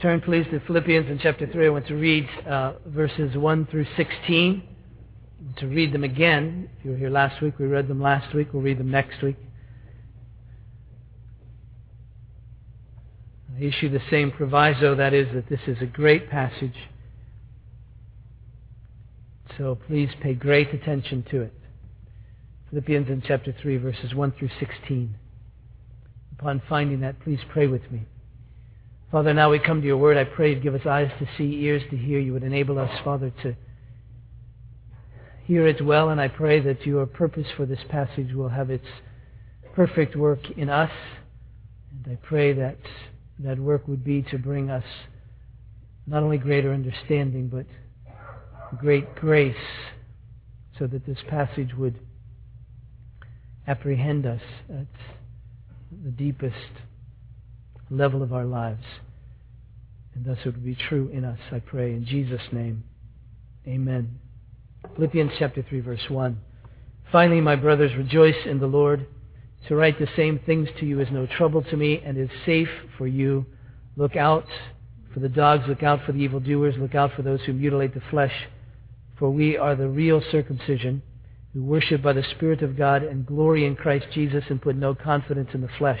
Turn, please, to Philippians in chapter 3. I want to read uh, verses 1 through 16. To read them again. If you were here last week, we read them last week. We'll read them next week. I issue the same proviso, that is, that this is a great passage. So please pay great attention to it. Philippians in chapter 3, verses 1 through 16. Upon finding that, please pray with me. Father, now we come to your word. I pray you'd give us eyes to see, ears to hear. You would enable us, Father, to hear it well. And I pray that your purpose for this passage will have its perfect work in us. And I pray that that work would be to bring us not only greater understanding, but great grace, so that this passage would apprehend us at the deepest level of our lives. And thus it would be true in us, I pray. In Jesus' name, amen. Philippians chapter 3, verse 1. Finally, my brothers, rejoice in the Lord. To write the same things to you is no trouble to me and is safe for you. Look out for the dogs, look out for the evildoers, look out for those who mutilate the flesh. For we are the real circumcision, who worship by the Spirit of God and glory in Christ Jesus and put no confidence in the flesh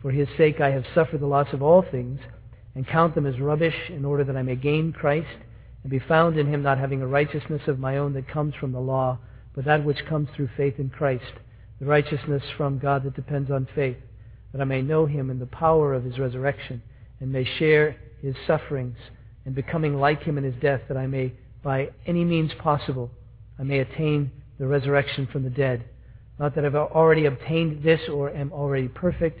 for his sake I have suffered the loss of all things, and count them as rubbish, in order that I may gain Christ, and be found in him, not having a righteousness of my own that comes from the law, but that which comes through faith in Christ, the righteousness from God that depends on faith, that I may know him in the power of his resurrection, and may share his sufferings, and becoming like him in his death, that I may, by any means possible, I may attain the resurrection from the dead. Not that I've already obtained this or am already perfect,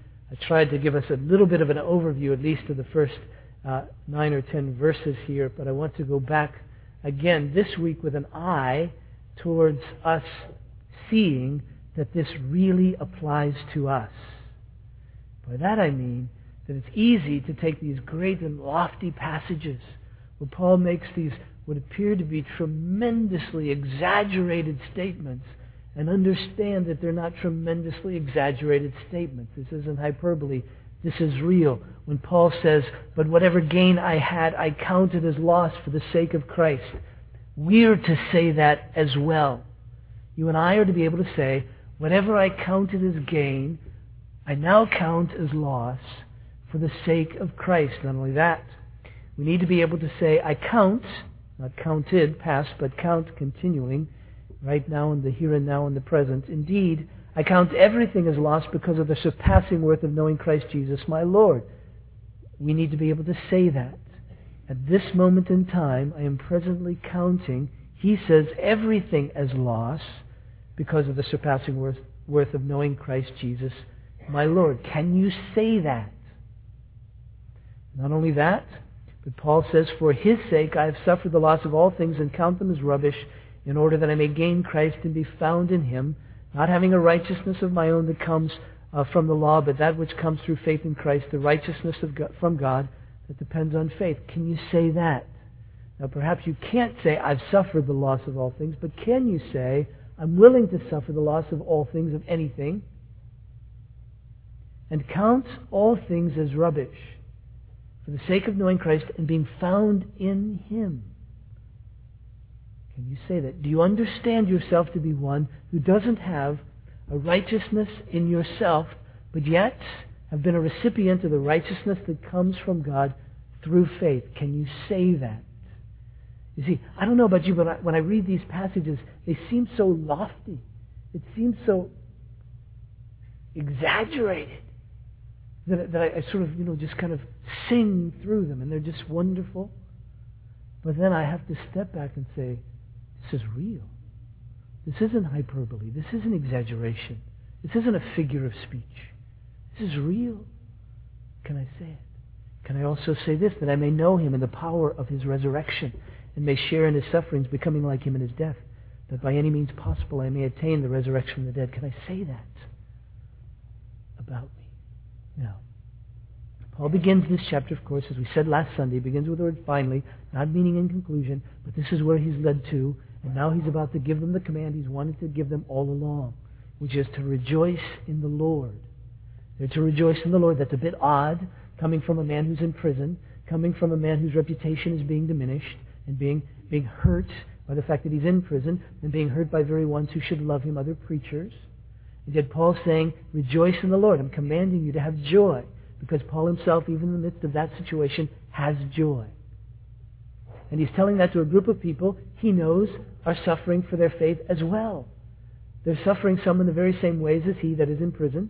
I tried to give us a little bit of an overview, at least of the first uh, nine or ten verses here, but I want to go back again this week with an eye towards us seeing that this really applies to us. By that I mean that it's easy to take these great and lofty passages where Paul makes these what appear to be tremendously exaggerated statements and understand that they're not tremendously exaggerated statements. This isn't hyperbole. This is real. When Paul says, But whatever gain I had, I counted as loss for the sake of Christ. We're to say that as well. You and I are to be able to say, Whatever I counted as gain, I now count as loss for the sake of Christ. Not only that, we need to be able to say, I count, not counted, past, but count continuing right now in the here and now in the present. Indeed, I count everything as lost because of the surpassing worth of knowing Christ Jesus, my Lord. We need to be able to say that. At this moment in time, I am presently counting, he says, everything as loss because of the surpassing worth, worth of knowing Christ Jesus, my Lord. Can you say that? Not only that, but Paul says, For his sake I have suffered the loss of all things and count them as rubbish in order that I may gain Christ and be found in him, not having a righteousness of my own that comes uh, from the law, but that which comes through faith in Christ, the righteousness God, from God that depends on faith. Can you say that? Now, perhaps you can't say, I've suffered the loss of all things, but can you say, I'm willing to suffer the loss of all things, of anything, and count all things as rubbish for the sake of knowing Christ and being found in Him? You say that? Do you understand yourself to be one who doesn't have a righteousness in yourself, but yet have been a recipient of the righteousness that comes from God through faith? Can you say that? You see, I don't know about you, but I, when I read these passages, they seem so lofty. It seems so exaggerated that, that I, I sort of, you know, just kind of sing through them, and they're just wonderful. But then I have to step back and say, this is real. This isn't hyperbole. This isn't exaggeration. This isn't a figure of speech. This is real. Can I say it? Can I also say this, that I may know him in the power of his resurrection and may share in his sufferings, becoming like him in his death, that by any means possible I may attain the resurrection from the dead? Can I say that about me? Now, Paul begins this chapter, of course, as we said last Sunday, begins with the word finally, not meaning in conclusion, but this is where he's led to, and now he's about to give them the command he's wanted to give them all along, which is to rejoice in the Lord. They're to rejoice in the Lord. That's a bit odd, coming from a man who's in prison, coming from a man whose reputation is being diminished, and being, being hurt by the fact that he's in prison, and being hurt by very ones who should love him, other preachers. And yet Paul's saying, rejoice in the Lord. I'm commanding you to have joy. Because Paul himself, even in the midst of that situation, has joy. And he's telling that to a group of people he knows are suffering for their faith as well. They're suffering some in the very same ways as he that is in prison.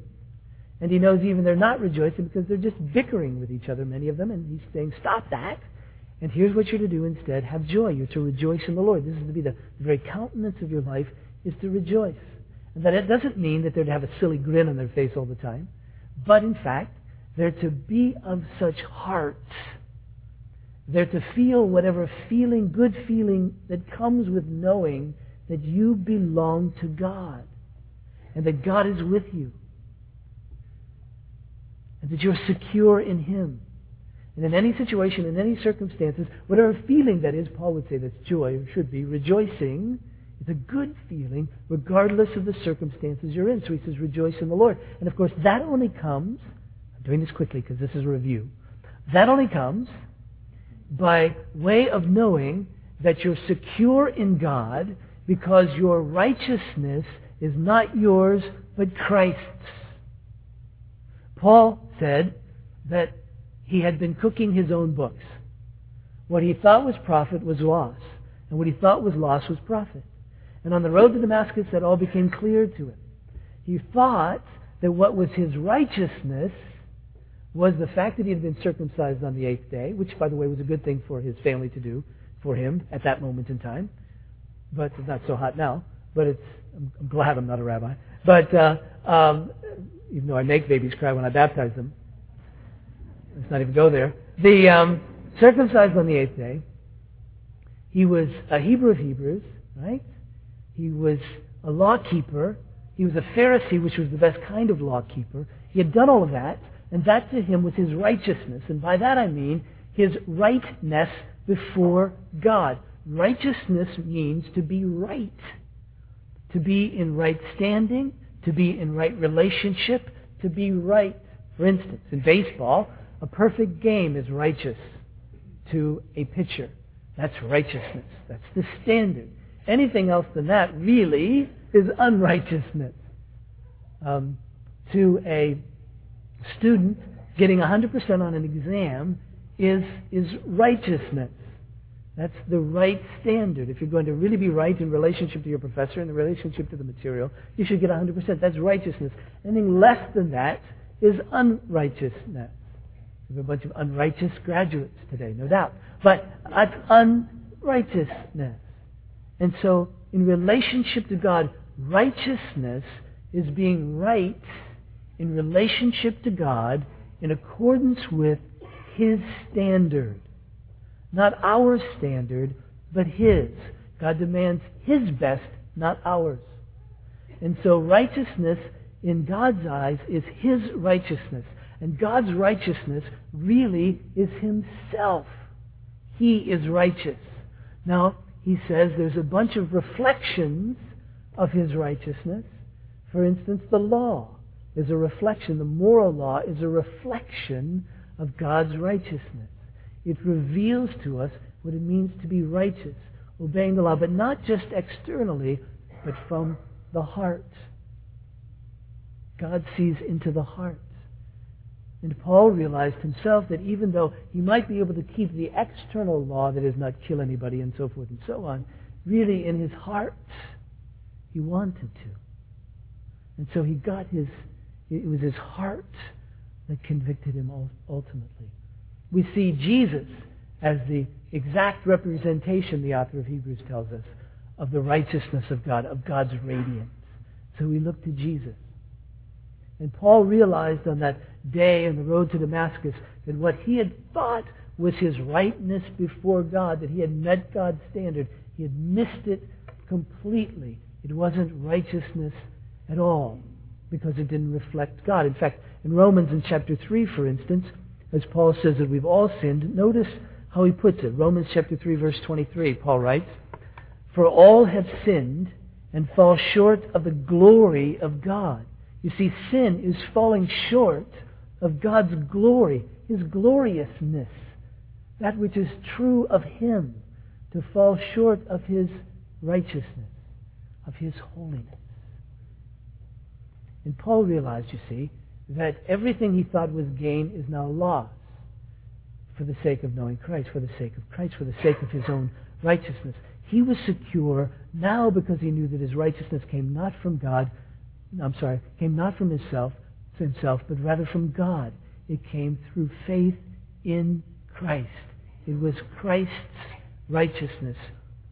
And he knows even they're not rejoicing because they're just bickering with each other, many of them. And he's saying, stop that. And here's what you're to do instead. Have joy. You're to rejoice in the Lord. This is to be the very countenance of your life is to rejoice. And that it doesn't mean that they're to have a silly grin on their face all the time. But in fact, they're to be of such hearts. They're to feel whatever feeling, good feeling that comes with knowing that you belong to God and that God is with you and that you're secure in Him. And in any situation, in any circumstances, whatever feeling that is, Paul would say that's joy, or should be, rejoicing, it's a good feeling regardless of the circumstances you're in. So he says, rejoice in the Lord. And of course, that only comes, I'm doing this quickly because this is a review, that only comes by way of knowing that you're secure in God because your righteousness is not yours but Christ's. Paul said that he had been cooking his own books. What he thought was profit was loss, and what he thought was loss was profit. And on the road to Damascus, that all became clear to him. He thought that what was his righteousness was the fact that he had been circumcised on the eighth day, which, by the way, was a good thing for his family to do for him at that moment in time. But it's not so hot now. But it's, I'm, glad I'm not a rabbi. But uh, um, even though I make babies cry when I baptize them, let's not even go there. The um, circumcised on the eighth day. He was a Hebrew of Hebrews, right? He was a law-keeper. He was a Pharisee, which was the best kind of law-keeper. He had done all of that, and that to him was his righteousness. And by that I mean his rightness before God. Righteousness means to be right, to be in right standing, to be in right relationship, to be right. For instance, in baseball, a perfect game is righteous to a pitcher. That's righteousness. That's the standard. Anything else than that really is unrighteousness. Um, to a student, getting 100% on an exam is, is righteousness. That's the right standard. If you're going to really be right in relationship to your professor, and the relationship to the material, you should get 100%. That's righteousness. Anything less than that is unrighteousness. We have a bunch of unrighteous graduates today, no doubt. But that's unrighteousness. And so, in relationship to God, righteousness is being right in relationship to God in accordance with His standard. Not our standard, but His. God demands His best, not ours. And so righteousness in God's eyes is His righteousness. And God's righteousness really is Himself. He is righteous. Now, he says there's a bunch of reflections of his righteousness. For instance, the law is a reflection. The moral law is a reflection of God's righteousness. It reveals to us what it means to be righteous, obeying the law, but not just externally, but from the heart. God sees into the heart. And Paul realized himself that even though he might be able to keep the external law that is not kill anybody and so forth and so on, really in his heart, he wanted to. And so he got his, it was his heart that convicted him ultimately. We see Jesus as the exact representation, the author of Hebrews tells us, of the righteousness of God, of God's radiance. So we look to Jesus. And Paul realized on that day on the road to Damascus that what he had thought was his rightness before God, that he had met God's standard, he had missed it completely. It wasn't righteousness at all because it didn't reflect God. In fact, in Romans in chapter 3, for instance, as Paul says that we've all sinned, notice how he puts it. Romans chapter 3, verse 23, Paul writes, For all have sinned and fall short of the glory of God. You see, sin is falling short of God's glory, His gloriousness, that which is true of Him, to fall short of His righteousness, of His holiness. And Paul realized, you see, that everything he thought was gain is now loss for the sake of knowing Christ, for the sake of Christ, for the sake of his own righteousness. He was secure now because he knew that his righteousness came not from God, I'm sorry, came not from himself, himself, but rather from God. It came through faith in Christ. It was Christ's righteousness,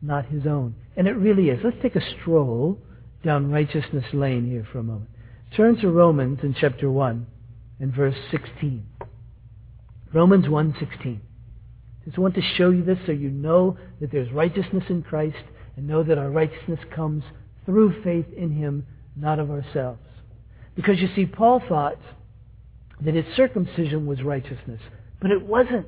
not his own. And it really is. Let's take a stroll down righteousness lane here for a moment. Turn to Romans in chapter 1 and verse 16. Romans 1:16. Just want to show you this so you know that there's righteousness in Christ and know that our righteousness comes through faith in him, not of ourselves. Because you see, Paul thought that his circumcision was righteousness, but it wasn't.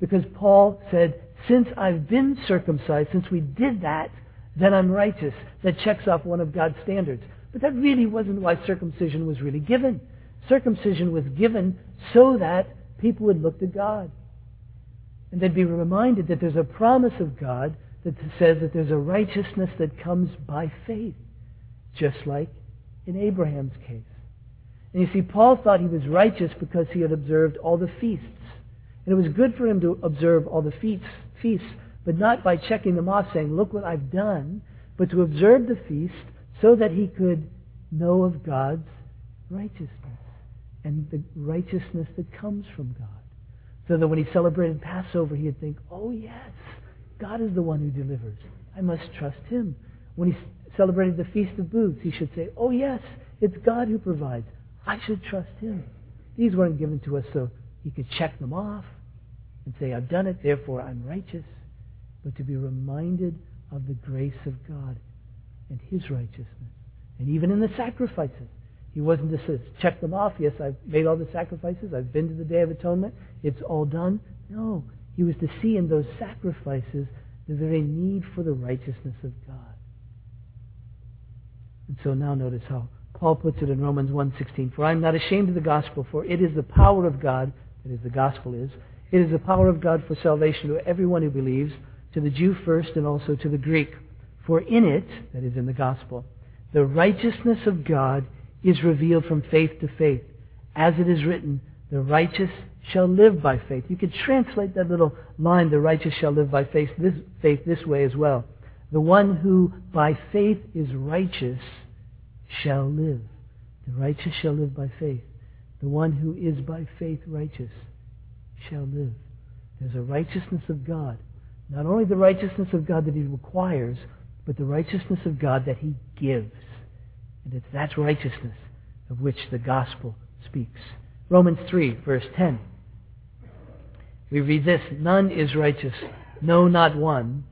Because Paul said, since I've been circumcised, since we did that, then I'm righteous. That checks off one of God's standards. But that really wasn't why circumcision was really given. Circumcision was given so that people would look to God. And they'd be reminded that there's a promise of God that says that there's a righteousness that comes by faith, just like in Abraham's case. And you see, Paul thought he was righteous because he had observed all the feasts. And it was good for him to observe all the feasts, feasts, but not by checking them off saying, look what I've done, but to observe the feast so that he could know of God's righteousness and the righteousness that comes from God. So that when he celebrated Passover, he'd think, oh, yes, God is the one who delivers. I must trust him. When he celebrated the Feast of Booths, he should say, oh, yes, it's God who provides. I should trust him. These weren't given to us so he could check them off and say, I've done it, therefore I'm righteous. But to be reminded of the grace of God and his righteousness. And even in the sacrifices, he wasn't just to check them off. Yes, I've made all the sacrifices. I've been to the Day of Atonement. It's all done. No, he was to see in those sacrifices the very need for the righteousness of God. And so now notice how Paul puts it in Romans 1.16. For I am not ashamed of the gospel, for it is the power of God, that is, the gospel is, it is the power of God for salvation to everyone who believes, to the Jew first and also to the Greek. For in it, that is in the gospel, the righteousness of God is revealed from faith to faith. As it is written, the righteous shall live by faith. You could translate that little line, the righteous shall live by faith this, faith this way as well. The one who by faith is righteous shall live. The righteous shall live by faith. The one who is by faith righteous shall live. There's a righteousness of God. Not only the righteousness of God that he requires, but the righteousness of God that he gives. And it's that righteousness of which the gospel speaks. Romans 3, verse 10. We read this None is righteous, no, not one.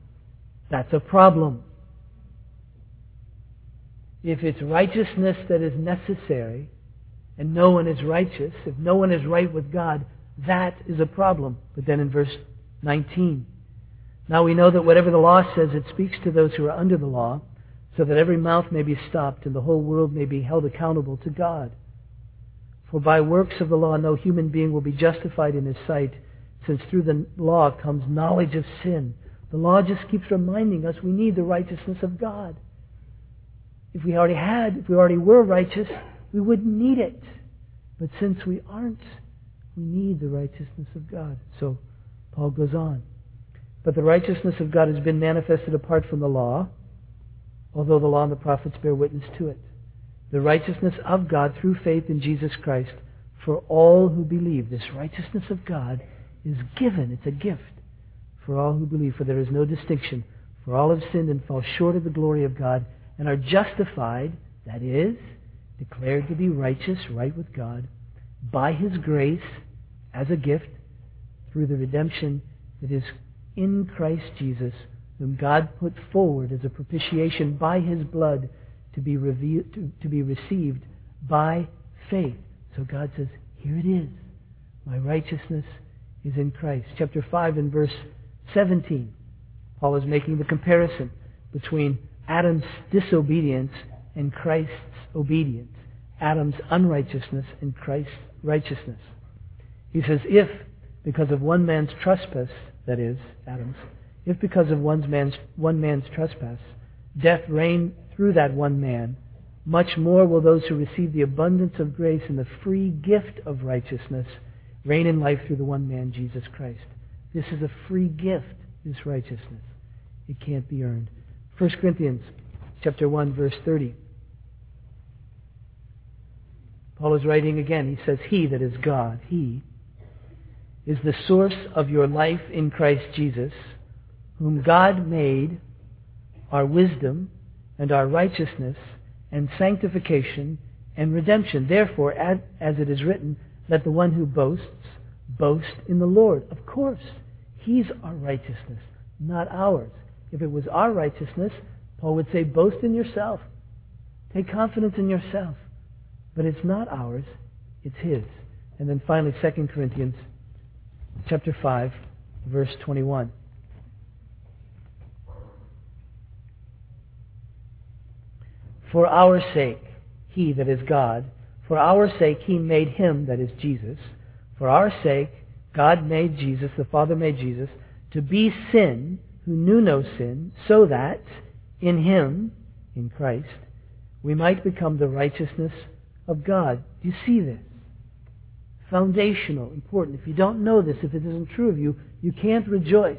That's a problem. If it's righteousness that is necessary, and no one is righteous, if no one is right with God, that is a problem. But then in verse 19, now we know that whatever the law says, it speaks to those who are under the law, so that every mouth may be stopped and the whole world may be held accountable to God. For by works of the law no human being will be justified in his sight, since through the law comes knowledge of sin. The law just keeps reminding us we need the righteousness of God. If we already had, if we already were righteous, we wouldn't need it. But since we aren't, We need the righteousness of God. So Paul goes on. But the righteousness of God has been manifested apart from the law, although the law and the prophets bear witness to it. The righteousness of God through faith in Jesus Christ for all who believe. This righteousness of God is given. It's a gift for all who believe, for there is no distinction. For all have sinned and fall short of the glory of God and are justified, that is, declared to be righteous, right with God, by His grace as a gift through the redemption that is in Christ Jesus, whom God put forward as a propitiation by His blood to be, revealed, to, to be received by faith. So God says, here it is. My righteousness is in Christ. Chapter 5 and verse 17. Paul is making the comparison between Adam's disobedience and Christ's obedience. Adam's unrighteousness and Christ's righteousness. He says, if because of one man's trespass, that is, Adam's, if because of one man's, one man's trespass, death reigned through that one man, much more will those who receive the abundance of grace and the free gift of righteousness reign in life through the one man, Jesus Christ. This is a free gift, this righteousness. It can't be earned. 1 Corinthians chapter 1 verse 30. Paul is writing again. He says, He, that is God, He, is the source of your life in Christ Jesus, whom God made our wisdom and our righteousness and sanctification and redemption. Therefore, as it is written, let the one who boasts boast in the Lord. Of course, He's our righteousness, not ours. If it was our righteousness, Paul would say, boast in yourself. Take confidence in yourself. But it's not ours, it's His. And then finally, 2 Corinthians chapter 5, verse 21. For our sake, he that is God, for our sake he made him, that is Jesus. For our sake, God made Jesus, the Father made Jesus, to be sin who knew no sin, so that in him, in Christ, we might become the righteousness of God. Do you see this? Foundational, important. If you don't know this, if it isn't true of you, you can't rejoice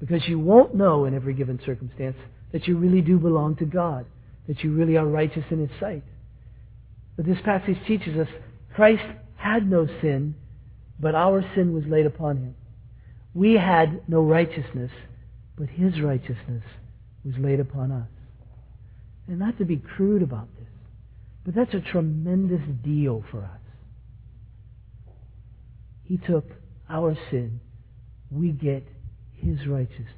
because you won't know in every given circumstance that you really do belong to God that you really are righteous in His sight. But this passage teaches us Christ had no sin, but our sin was laid upon Him. We had no righteousness, but His righteousness was laid upon us. And not to be crude about this, but that's a tremendous deal for us. He took our sin. We get His righteousness.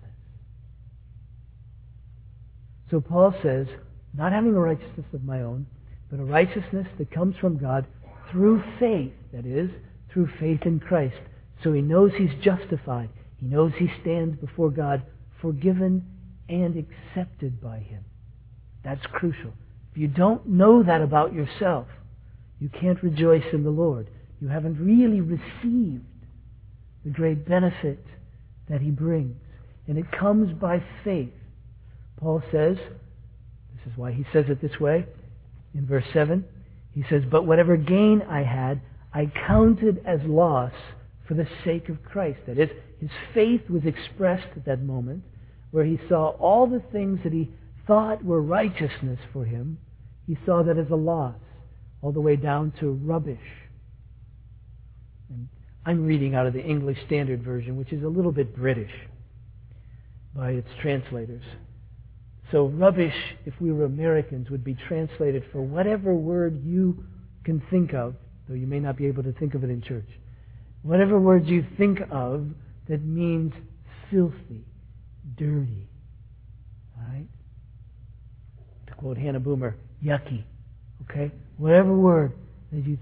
So Paul says, not having a righteousness of my own, but a righteousness that comes from God through faith, that is, through faith in Christ. So he knows he's justified. He knows he stands before God forgiven and accepted by him. That's crucial. If you don't know that about yourself, you can't rejoice in the Lord. You haven't really received the great benefit that he brings. And it comes by faith. Paul says, this is why he says it this way. In verse 7, he says, But whatever gain I had, I counted as loss for the sake of Christ. That is, his faith was expressed at that moment where he saw all the things that he thought were righteousness for him. He saw that as a loss, all the way down to rubbish. I'm reading out of the English Standard Version, which is a little bit British by its translators. So rubbish, if we were Americans, would be translated for whatever word you can think of, though you may not be able to think of it in church. Whatever word you think of that means filthy, dirty. All right? To quote Hannah Boomer, yucky. Okay? Whatever word that you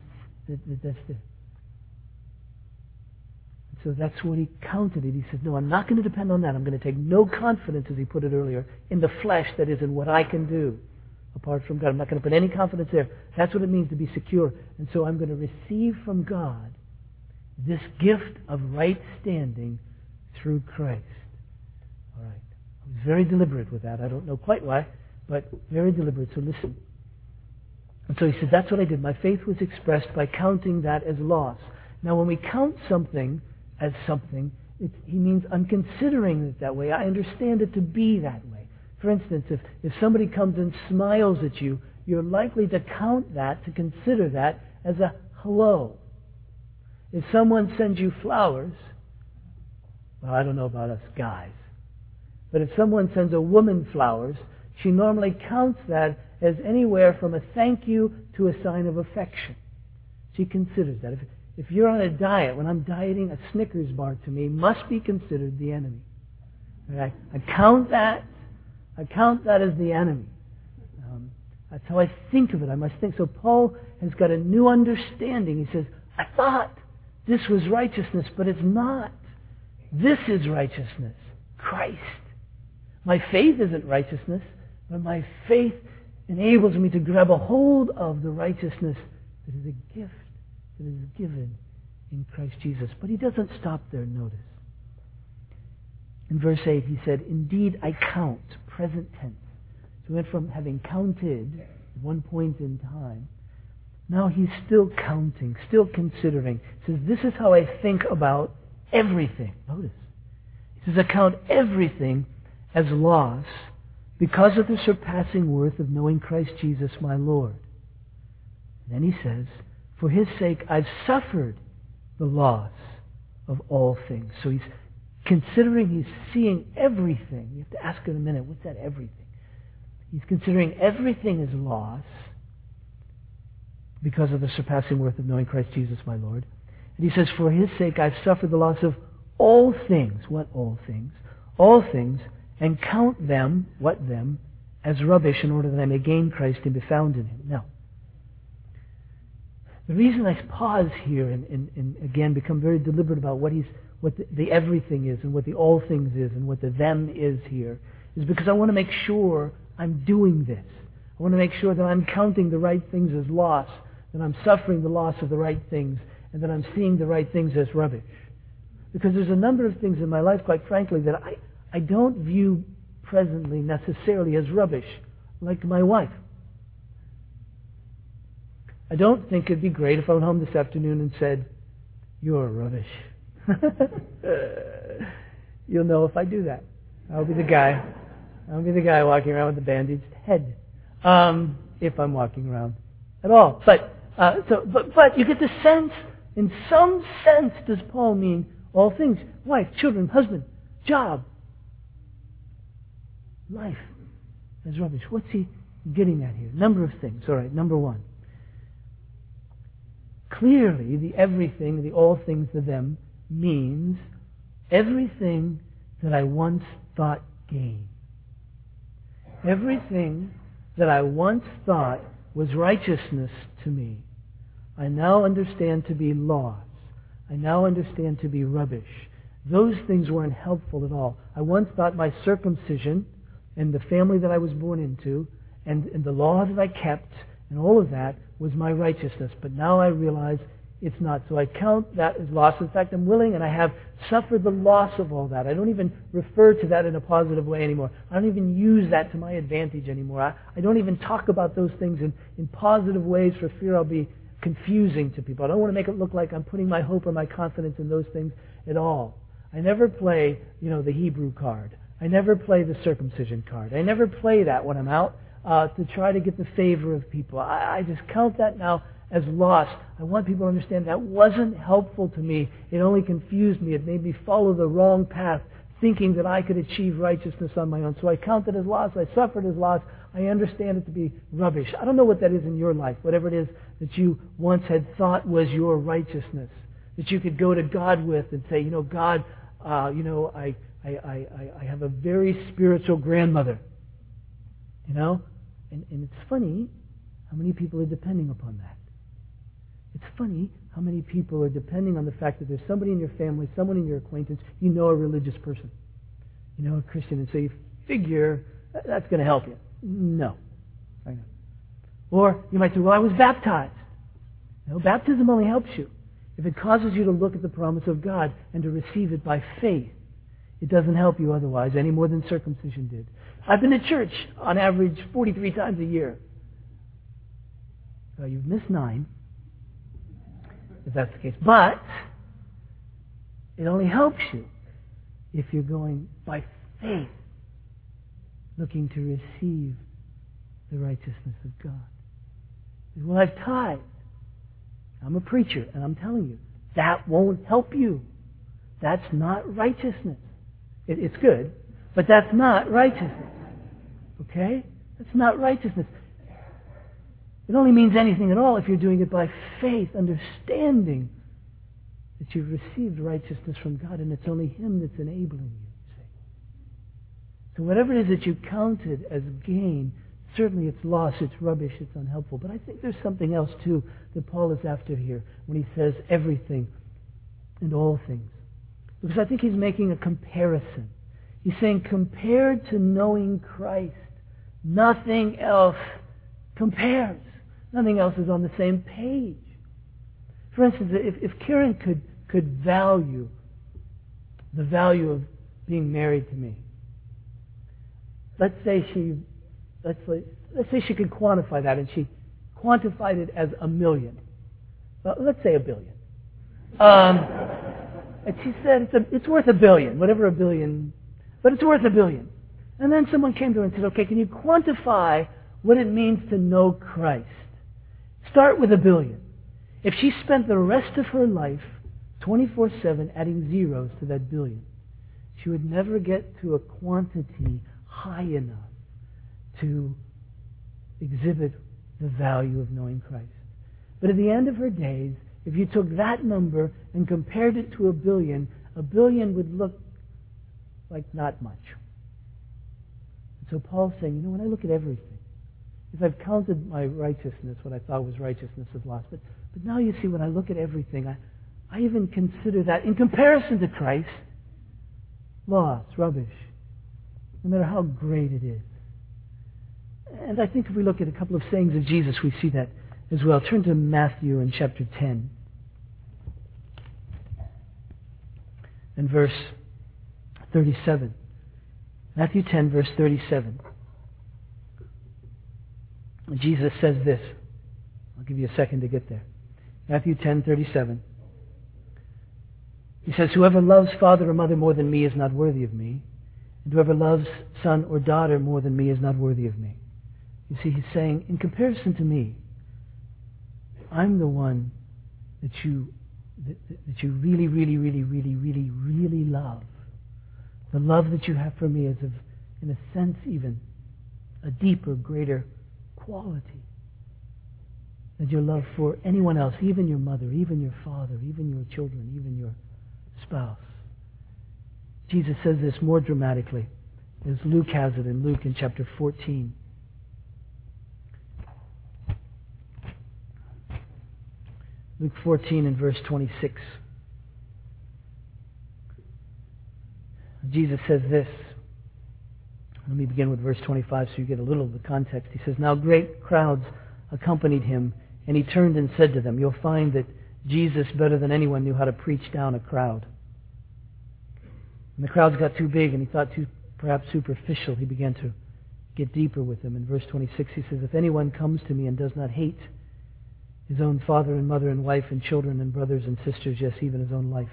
that, that that's the so that's what he counted it. He said, No, I'm not going to depend on that. I'm going to take no confidence, as he put it earlier, in the flesh, that is, in what I can do apart from God. I'm not going to put any confidence there. That's what it means to be secure. And so I'm going to receive from God this gift of right standing through Christ. All right. I was very deliberate with that. I don't know quite why, but very deliberate. So listen. And so he said, That's what I did. My faith was expressed by counting that as loss. Now, when we count something as something, he means I'm considering it that way. I understand it to be that way. For instance, if, if somebody comes and smiles at you, you're likely to count that, to consider that as a hello. If someone sends you flowers, well, I don't know about us guys, but if someone sends a woman flowers, she normally counts that as anywhere from a thank you to a sign of affection. She considers that. If, if you're on a diet, when I'm dieting, a Snickers bar to me must be considered the enemy. I, I count that. I count that as the enemy. Um, that's how I think of it. I must think. So Paul has got a new understanding. He says, I thought this was righteousness, but it's not. This is righteousness. Christ. My faith isn't righteousness, but my faith enables me to grab a hold of the righteousness that is a gift that is given in Christ Jesus. But he doesn't stop there, notice. In verse 8, he said, Indeed, I count, present tense. So he went from having counted at one point in time. Now he's still counting, still considering. He says, This is how I think about everything. Notice. He says, I count everything as loss because of the surpassing worth of knowing Christ Jesus my Lord. And then he says, For his sake I've suffered the loss of all things. So he's considering, he's seeing everything. You have to ask in a minute, what's that everything? He's considering everything as loss because of the surpassing worth of knowing Christ Jesus my Lord. And he says, For his sake I've suffered the loss of all things. What all things? All things and count them, what them, as rubbish in order that I may gain Christ and be found in him. Now, the reason I pause here and, and, and again become very deliberate about what he's what the, the, everything is and what the all things is and what the them is here is because I want to make sure I'm doing this. I want to make sure that I'm counting the right things as loss, that I'm suffering the loss of the right things, and that I'm seeing the right things as rubbish. Because there's a number of things in my life, quite frankly, that I, I don't view presently necessarily as rubbish, like my wife. I don't think it'd be great if I went home this afternoon and said, You're rubbish. You'll know if I do that. I'll be the guy. I'll be the guy walking around with a bandaged head. Um, if I'm walking around at all. But, uh, so, but, but you get the sense, in some sense, does Paul mean all things? Wife, children, husband, job, life as rubbish. What's he getting at here? Number of things. All right, number one. Clearly, the everything, the all things to them, means everything that I once thought gain. Everything that I once thought was righteousness to me, I now understand to be loss. I now understand to be rubbish. Those things weren't helpful at all. I once thought my circumcision and the family that I was born into and, and the law that I kept and all of that was my righteousness. But now I realize it's not. So I count that as loss. In fact, I'm willing and I have suffered the loss of all that. I don't even refer to that in a positive way anymore. I don't even use that to my advantage anymore. I, I don't even talk about those things in, in positive ways for fear I'll be confusing to people. I don't want to make it look like I'm putting my hope or my confidence in those things at all. I never play, you know, the Hebrew card. I never play the circumcision card. I never play that when I'm out uh, to try to get the favor of people. I, I just count that now as loss. I want people to understand that wasn't helpful to me. It only confused me. It made me follow the wrong path, thinking that I could achieve righteousness on my own. So I count it as loss. I suffered as loss. I understand it to be rubbish. I don't know what that is in your life, whatever it is that you once had thought was your righteousness, that you could go to God with and say, you know, God, uh, you know, I, I, I, I have a very spiritual grandmother. You know? And, and it's funny how many people are depending upon that. It's funny how many people are depending on the fact that there's somebody in your family, someone in your acquaintance, you know a religious person, you know a Christian, and so you figure that's going to help you. No. Or you might say, well, I was baptized. No, baptism only helps you if it causes you to look at the promise of God and to receive it by faith. It doesn't help you otherwise any more than circumcision did. I've been to church on average 43 times a year. You've missed nine. if that's the case. But it only helps you if you're going by faith, looking to receive the righteousness of God. Well, I've tithed. I'm a preacher, and I'm telling you, that won't help you. That's not righteousness. It, it's good, but that's not righteousness. Okay? That's not righteousness. It only means anything at all if you're doing it by faith, understanding that you've received righteousness from God, and it's only Him that's enabling you. See? So whatever it is that you counted as gain, certainly it's loss, it's rubbish, it's unhelpful. But I think there's something else too that Paul is after here when he says everything and all things. Because I think he's making a comparison. He's saying compared to knowing Christ, nothing else compares. Nothing else is on the same page. For instance, if, if Karen could, could value the value of being married to me, let's say she, let's, let's say she could quantify that and she quantified it as a million. Well, let's say a billion. Um, and she said it's, a, it's worth a billion, whatever a billion, but it's worth a billion. And then someone came to her and said, okay, can you quantify what it means to know Christ? Start with a billion. If she spent the rest of her life 24 7 adding zeros to that billion, she would never get to a quantity high enough to exhibit the value of knowing Christ. But at the end of her days, if you took that number and compared it to a billion, a billion would look like not much. And So Paul's saying, you know, when I look at everything, if I've counted my righteousness, what I thought was righteousness is lost. But, but now you see, when I look at everything, I, I even consider that in comparison to Christ, loss, rubbish, no matter how great it is. And I think if we look at a couple of sayings of Jesus, we see that as well. Turn to Matthew in chapter 10 and verse 37. Matthew 10, verse 37. Jesus says this. I'll give you a second to get there. Matthew 10:37. He says, "Whoever loves father or mother more than me is not worthy of me, and whoever loves son or daughter more than me is not worthy of me." You see, he's saying, in comparison to me, I'm the one that you that, that you really, really, really, really, really, really love. The love that you have for me is of, in a sense, even a deeper, greater quality than your love for anyone else, even your mother, even your father, even your children, even your spouse. Jesus says this more dramatically as Luke has it in Luke in chapter 14. Luke 14 and verse 26. Jesus says this let me begin with verse 25 so you get a little of the context. He says, Now great crowds accompanied him, and he turned and said to them, You'll find that Jesus, better than anyone, knew how to preach down a crowd. When the crowds got too big and he thought too perhaps superficial, he began to get deeper with them. In verse 26, he says, If anyone comes to me and does not hate his own father and mother and wife and children and brothers and sisters, yes, even his own life,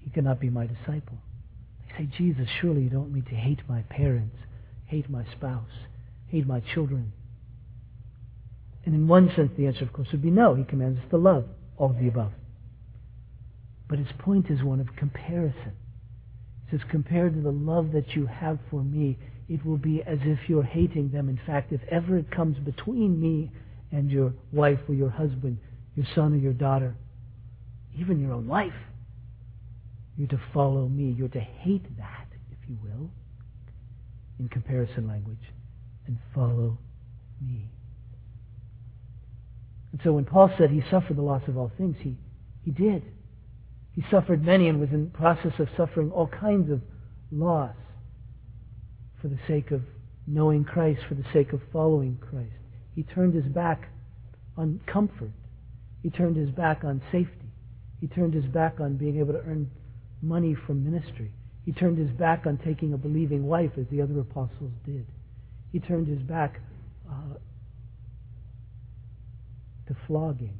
he cannot be my disciple say, Jesus, surely you don't want me to hate my parents, hate my spouse, hate my children. And in one sense, the answer, of course, would be no. He commands us to love all of the above. But his point is one of comparison. He says, compared to the love that you have for me, it will be as if you're hating them. In fact, if ever it comes between me and your wife or your husband, your son or your daughter, even your own life, you're to follow me. You're to hate that, if you will, in comparison language, and follow me. And so when Paul said he suffered the loss of all things, he, he did. He suffered many and was in process of suffering all kinds of loss for the sake of knowing Christ, for the sake of following Christ. He turned his back on comfort. He turned his back on safety. He turned his back on being able to earn money from ministry. He turned his back on taking a believing wife as the other apostles did. He turned his back uh, to flogging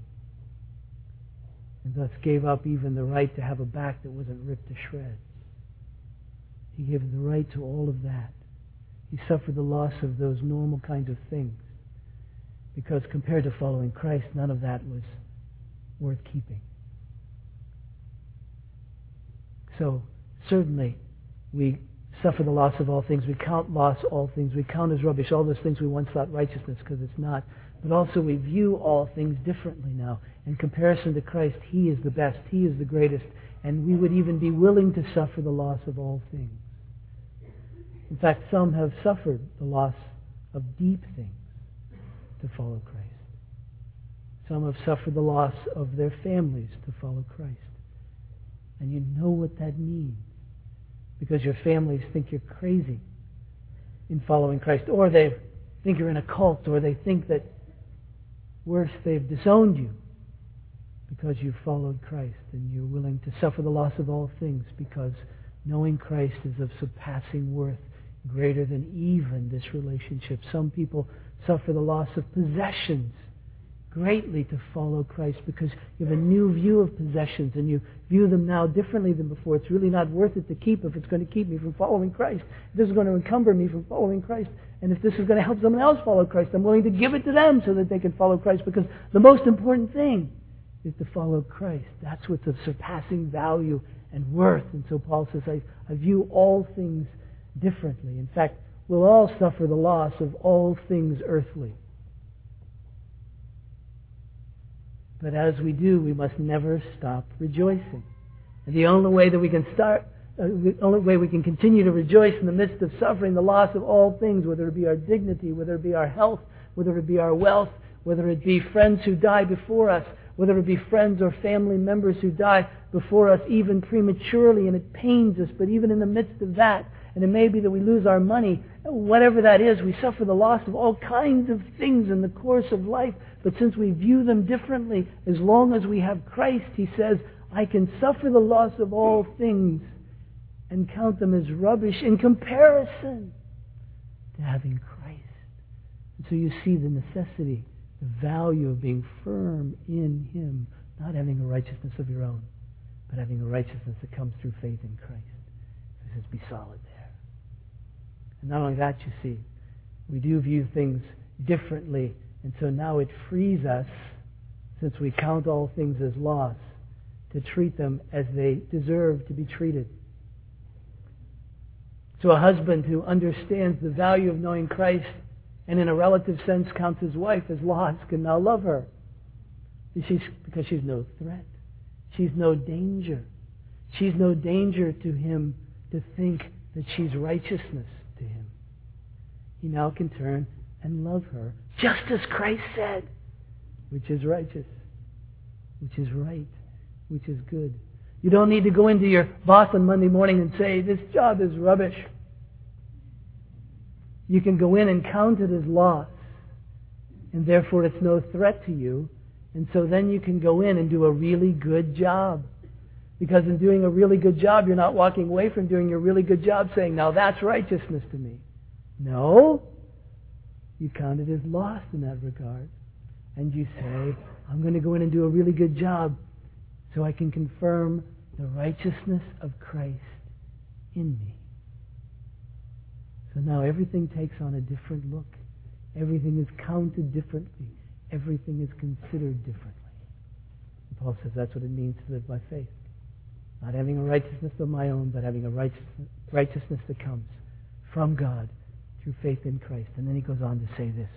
and thus gave up even the right to have a back that wasn't ripped to shreds. He gave the right to all of that. He suffered the loss of those normal kinds of things because compared to following Christ, none of that was worth keeping. So, certainly, we suffer the loss of all things. We count loss all things. We count as rubbish all those things we once thought righteousness because it's not. But also we view all things differently now. In comparison to Christ, He is the best. He is the greatest. And we would even be willing to suffer the loss of all things. In fact, some have suffered the loss of deep things to follow Christ. Some have suffered the loss of their families to follow Christ. And you know what that means. Because your families think you're crazy in following Christ, or they think you're in a cult, or they think that worse, they've disowned you because you've followed Christ. And you're willing to suffer the loss of all things because knowing Christ is of surpassing worth greater than even this relationship. Some people suffer the loss of possessions greatly to follow Christ because you have a new view of possessions and you view them now differently than before. It's really not worth it to keep if it's going to keep me from following Christ. If this is going to encumber me from following Christ. And if this is going to help someone else follow Christ, I'm willing to give it to them so that they can follow Christ because the most important thing is to follow Christ. That's what's of surpassing value and worth. And so Paul says, I, I view all things differently. In fact, we'll all suffer the loss of all things earthly. But as we do, we must never stop rejoicing. And the only way that we can start, uh, the only way we can continue to rejoice in the midst of suffering, the loss of all things, whether it be our dignity, whether it be our health, whether it be our wealth, whether it be friends who die before us, whether it be friends or family members who die before us, even prematurely, and it pains us, but even in the midst of that, and it may be that we lose our money, whatever that is, we suffer the loss of all kinds of things in the course of life. But since we view them differently, as long as we have Christ, he says, I can suffer the loss of all things and count them as rubbish in comparison to having Christ. And so you see the necessity, the value of being firm in Him, not having a righteousness of your own, but having a righteousness that comes through faith in Christ. He says, be solid there. And not only that, you see, we do view things differently and so now it frees us, since we count all things as loss, to treat them as they deserve to be treated. So a husband who understands the value of knowing Christ and in a relative sense counts his wife as lost can now love her. She's, because she's no threat. She's no danger. She's no danger to him to think that she's righteousness. He now can turn and love her, just as Christ said, which is righteous, which is right, which is good. You don't need to go into your boss on Monday morning and say, this job is rubbish. You can go in and count it as loss, and therefore it's no threat to you. And so then you can go in and do a really good job. Because in doing a really good job, you're not walking away from doing a really good job saying, now that's righteousness to me. No. You count it as lost in that regard. And you say, I'm going to go in and do a really good job so I can confirm the righteousness of Christ in me. So now everything takes on a different look. Everything is counted differently. Everything is considered differently. And Paul says that's what it means to live by faith. Not having a righteousness of my own, but having a righteousness, righteousness that comes from God through faith in Christ. And then he goes on to say this.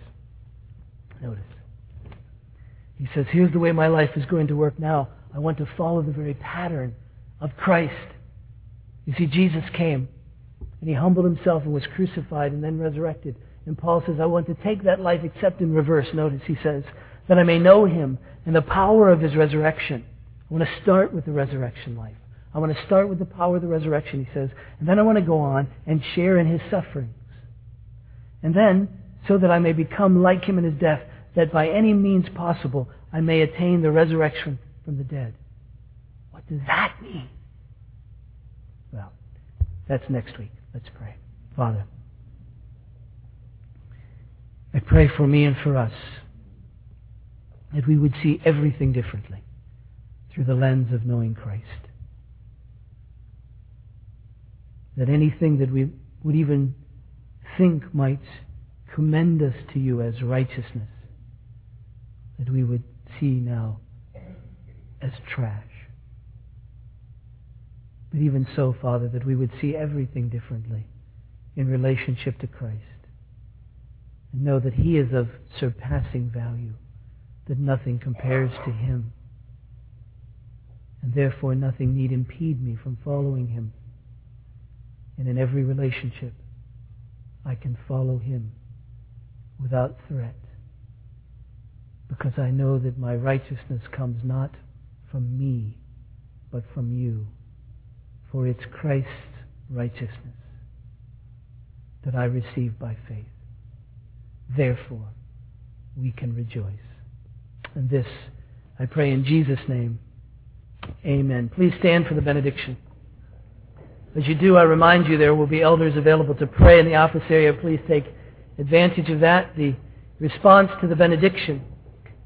Notice. He says, Here's the way my life is going to work now. I want to follow the very pattern of Christ. You see, Jesus came and he humbled himself and was crucified and then resurrected. And Paul says, I want to take that life except in reverse. Notice he says, that I may know him and the power of his resurrection. I want to start with the resurrection life. I want to start with the power of the resurrection, he says. And then I want to go on and share in his suffering. And then, so that I may become like him in his death, that by any means possible I may attain the resurrection from the dead. What does that mean? Well, that's next week. Let's pray. Father, I pray for me and for us that we would see everything differently. through the lens of knowing Christ. That anything that we would even think might commend us to you as righteousness, that we would see now as trash. But even so, Father, that we would see everything differently in relationship to Christ. And know that He is of surpassing value, that nothing compares to Him. And therefore nothing need impede me from following Him. And in every relationship, I can follow Him without threat. Because I know that my righteousness comes not from me, but from you. For it's Christ's righteousness that I receive by faith. Therefore, we can rejoice. And this I pray in Jesus' name. Amen. Please stand for the benediction. As you do, I remind you there will be elders available to pray in the office area. Please take advantage of that. The response to the benediction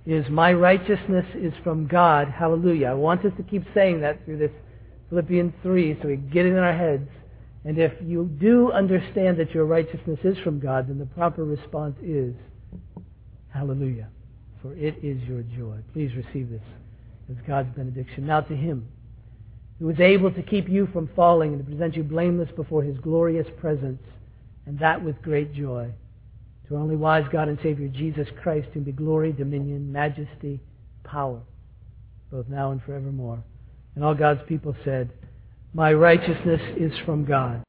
is, My righteousness is from God. Hallelujah. I want us to keep saying that through this Philippians 3 so we get it in our heads. And if you do understand that your righteousness is from God, then the proper response is, Hallelujah. For it is your joy. Please receive this as God's benediction. Now to Him who is able to keep you from falling and to present you blameless before His glorious presence, and that with great joy. To our only wise God and Savior, Jesus Christ, whom be glory, dominion, majesty, power, both now and forevermore. And all God's people said, My righteousness is from God.